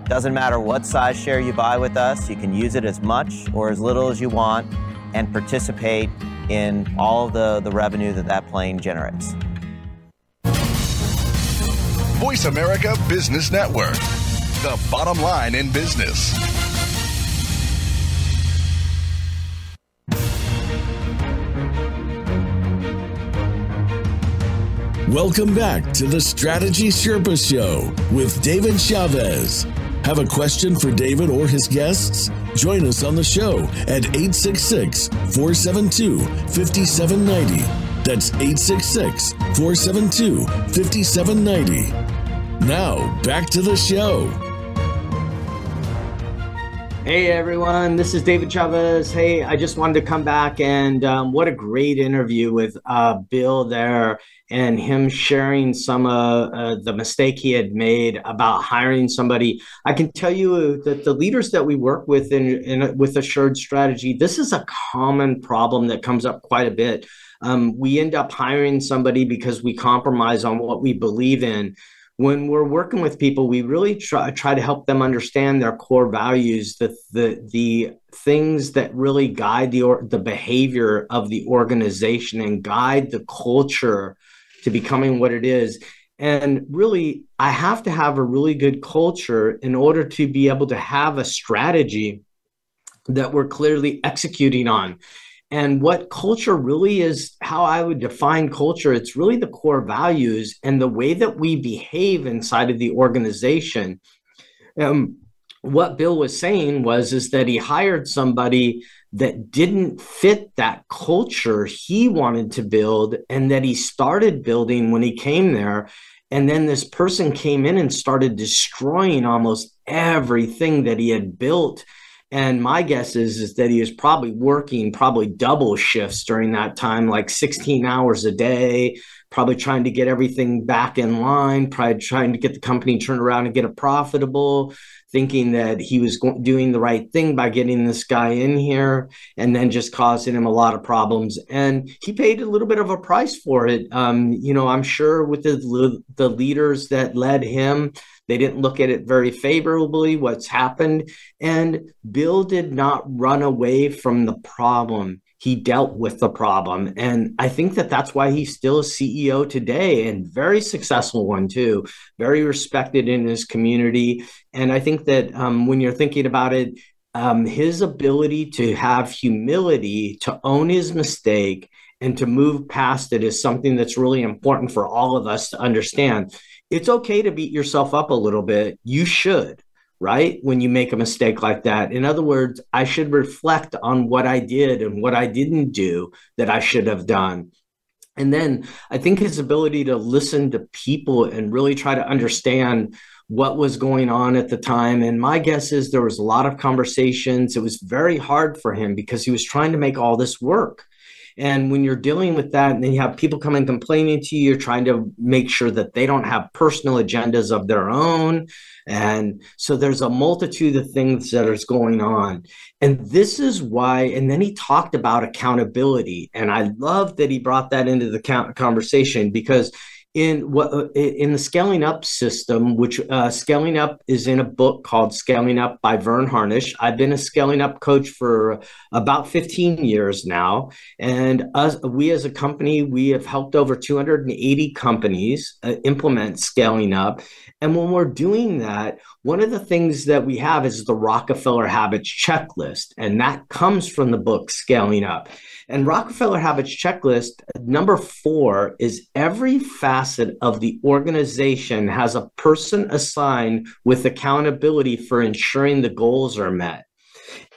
[SPEAKER 6] Doesn't matter what size share you buy with us, you can use it as much or as little as you want and participate in all the, the revenue that that plane generates.
[SPEAKER 8] Voice America Business Network, the bottom line in business.
[SPEAKER 1] Welcome back to the Strategy Sherpa Show with David Chavez. Have a question for David or his guests? Join us on the show at 866 472 5790. That's 866 472 5790. Now, back to the show.
[SPEAKER 2] Hey everyone, this is David Chavez. Hey, I just wanted to come back and um, what a great interview with uh, Bill there and him sharing some uh, uh, the mistake he had made about hiring somebody. I can tell you that the leaders that we work with in, in with Assured Strategy, this is a common problem that comes up quite a bit. Um, we end up hiring somebody because we compromise on what we believe in when we're working with people, we really try, try to help them understand their core values, the the the things that really guide the or, the behavior of the organization and guide the culture to becoming what it is. And really, I have to have a really good culture in order to be able to have a strategy that we're clearly executing on. And what culture really is, how I would define culture, it's really the core values and the way that we behave inside of the organization. Um, what Bill was saying was is that he hired somebody that didn't fit that culture he wanted to build and that he started building when he came there and then this person came in and started destroying almost everything that he had built and my guess is, is that he was probably working probably double shifts during that time, like 16 hours a day, probably trying to get everything back in line, probably trying to get the company turned around and get it profitable, thinking that he was go- doing the right thing by getting this guy in here and then just causing him a lot of problems. And he paid a little bit of a price for it. Um, you know, I'm sure with the, the leaders that led him, they didn't look at it very favorably, what's happened. And Bill did not run away from the problem. He dealt with the problem. And I think that that's why he's still a CEO today and very successful one, too. Very respected in his community. And I think that um, when you're thinking about it, um, his ability to have humility, to own his mistake, and to move past it is something that's really important for all of us to understand it's okay to beat yourself up a little bit. You should, right? When you make a mistake like that. In other words, I should reflect on what I did and what I didn't do that I should have done. And then I think his ability to listen to people and really try to understand what was going on at the time. And my guess is there was a lot of conversations. It was very hard for him because he was trying to make all this work. And when you're dealing with that, and then you have people coming complaining to you, you're trying to make sure that they don't have personal agendas of their own. And so there's a multitude of things that is going on. And this is why, and then he talked about accountability. And I love that he brought that into the conversation because in what uh, in the scaling up system which uh, scaling up is in a book called scaling up by verne harnish. I've been a scaling up coach for about 15 years now. And us we as a company we have helped over 280 companies uh, implement scaling up. And when we're doing that one of the things that we have is the rockefeller habits checklist and that comes from the book scaling up and Rockefeller Habits Checklist, number four, is every facet of the organization has a person assigned with accountability for ensuring the goals are met.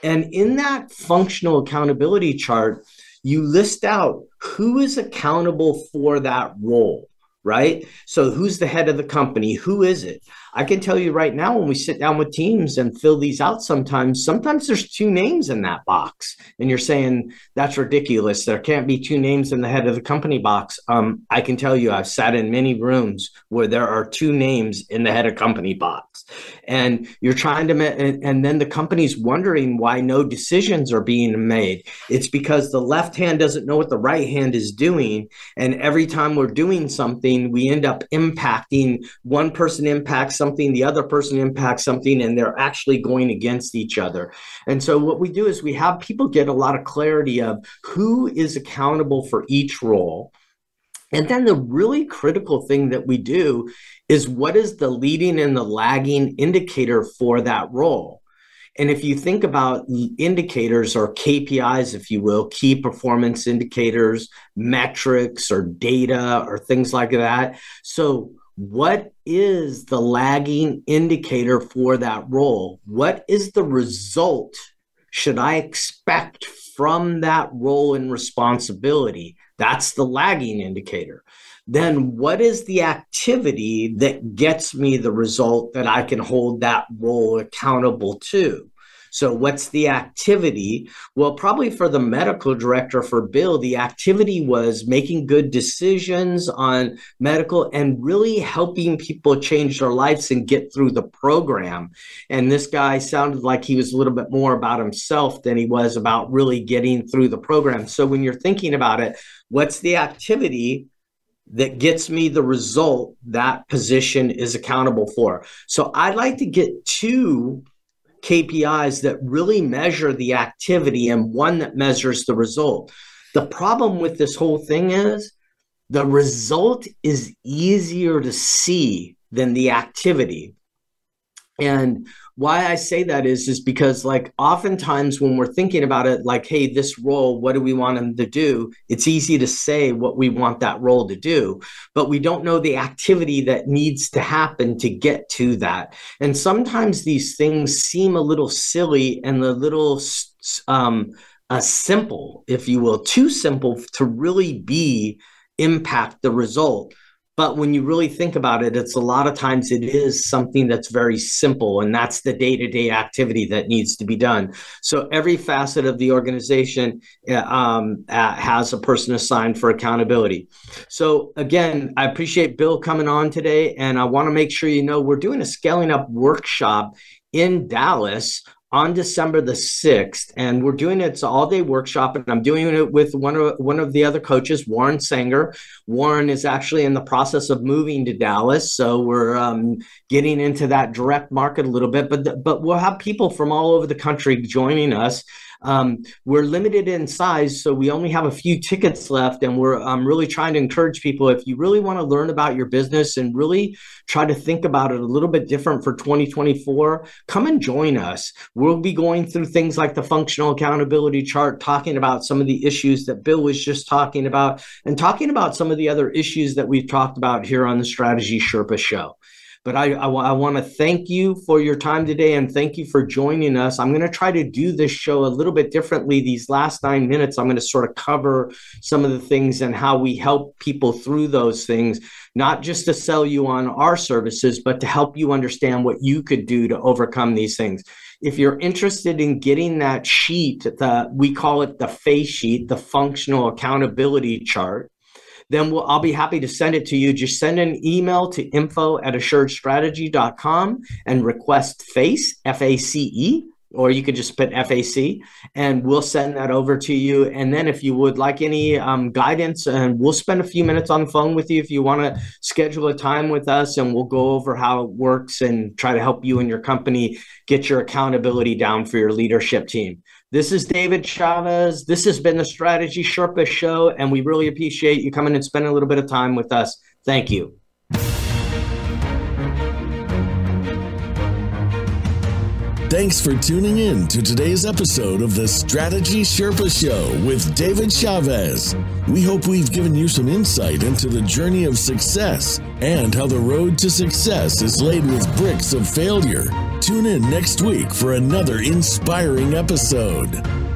[SPEAKER 2] And in that functional accountability chart, you list out who is accountable for that role right? So who's the head of the company? Who is it? I can tell you right now when we sit down with teams and fill these out sometimes, sometimes there's two names in that box. And you're saying that's ridiculous. There can't be two names in the head of the company box. Um, I can tell you I've sat in many rooms where there are two names in the head of company box. And you're trying to and, and then the company's wondering why no decisions are being made. It's because the left hand doesn't know what the right hand is doing. And every time we're doing something, we end up impacting one person impacts something, the other person impacts something, and they're actually going against each other. And so what we do is we have people get a lot of clarity of who is accountable for each role. And then the really critical thing that we do is what is the leading and the lagging indicator for that role? And if you think about indicators or KPIs, if you will, key performance indicators, metrics or data or things like that. So what is the lagging indicator for that role? What is the result should I expect from that role and responsibility? That's the lagging indicator. Then, what is the activity that gets me the result that I can hold that role accountable to? So, what's the activity? Well, probably for the medical director for Bill, the activity was making good decisions on medical and really helping people change their lives and get through the program. And this guy sounded like he was a little bit more about himself than he was about really getting through the program. So, when you're thinking about it, what's the activity? that gets me the result that position is accountable for. So I'd like to get two KPIs that really measure the activity and one that measures the result. The problem with this whole thing is the result is easier to see than the activity. And why I say that is is because like oftentimes when we're thinking about it like hey this role what do we want them to do? It's easy to say what we want that role to do but we don't know the activity that needs to happen to get to that. And sometimes these things seem a little silly and a little um uh, simple if you will too simple to really be impact the result but when you really think about it, it's a lot of times it is something that's very simple, and that's the day to day activity that needs to be done. So every facet of the organization uh, um, has a person assigned for accountability. So again, I appreciate Bill coming on today, and I want to make sure you know we're doing a scaling up workshop in Dallas on December the 6th, and we're doing it, it's all day workshop, and I'm doing it with one of one of the other coaches, Warren Sanger. Warren is actually in the process of moving to Dallas, so we're um, getting into that direct market a little bit, but but we'll have people from all over the country joining us. Um, we're limited in size, so we only have a few tickets left, and we're um, really trying to encourage people if you really want to learn about your business and really try to think about it a little bit different for 2024, come and join us. We'll be going through things like the functional accountability chart, talking about some of the issues that Bill was just talking about, and talking about some of the other issues that we've talked about here on the Strategy Sherpa Show. But I, I, I want to thank you for your time today and thank you for joining us. I'm going to try to do this show a little bit differently. These last nine minutes, I'm going to sort of cover some of the things and how we help people through those things, not just to sell you on our services, but to help you understand what you could do to overcome these things if you're interested in getting that sheet, the we call it the face sheet, the functional accountability chart, then we'll, I'll be happy to send it to you. Just send an email to info at assuredstrategy.com and request FACE, F A C E, or you could just put FAC and we'll send that over to you. And then if you would like any um, guidance, and we'll spend a few minutes on the phone with you if you want to schedule a time with us and we'll go over how it works and try to help you and your company get your accountability down for your leadership team. This is David Chavez. This has been the Strategy Sherpa Show, and we really appreciate you coming and spending a little bit of time with us. Thank you.
[SPEAKER 1] Thanks for tuning in to today's episode of the Strategy Sherpa Show with David Chavez. We hope we've given you some insight into the journey of success and how the road to success is laid with bricks of failure. Tune in next week for another inspiring episode.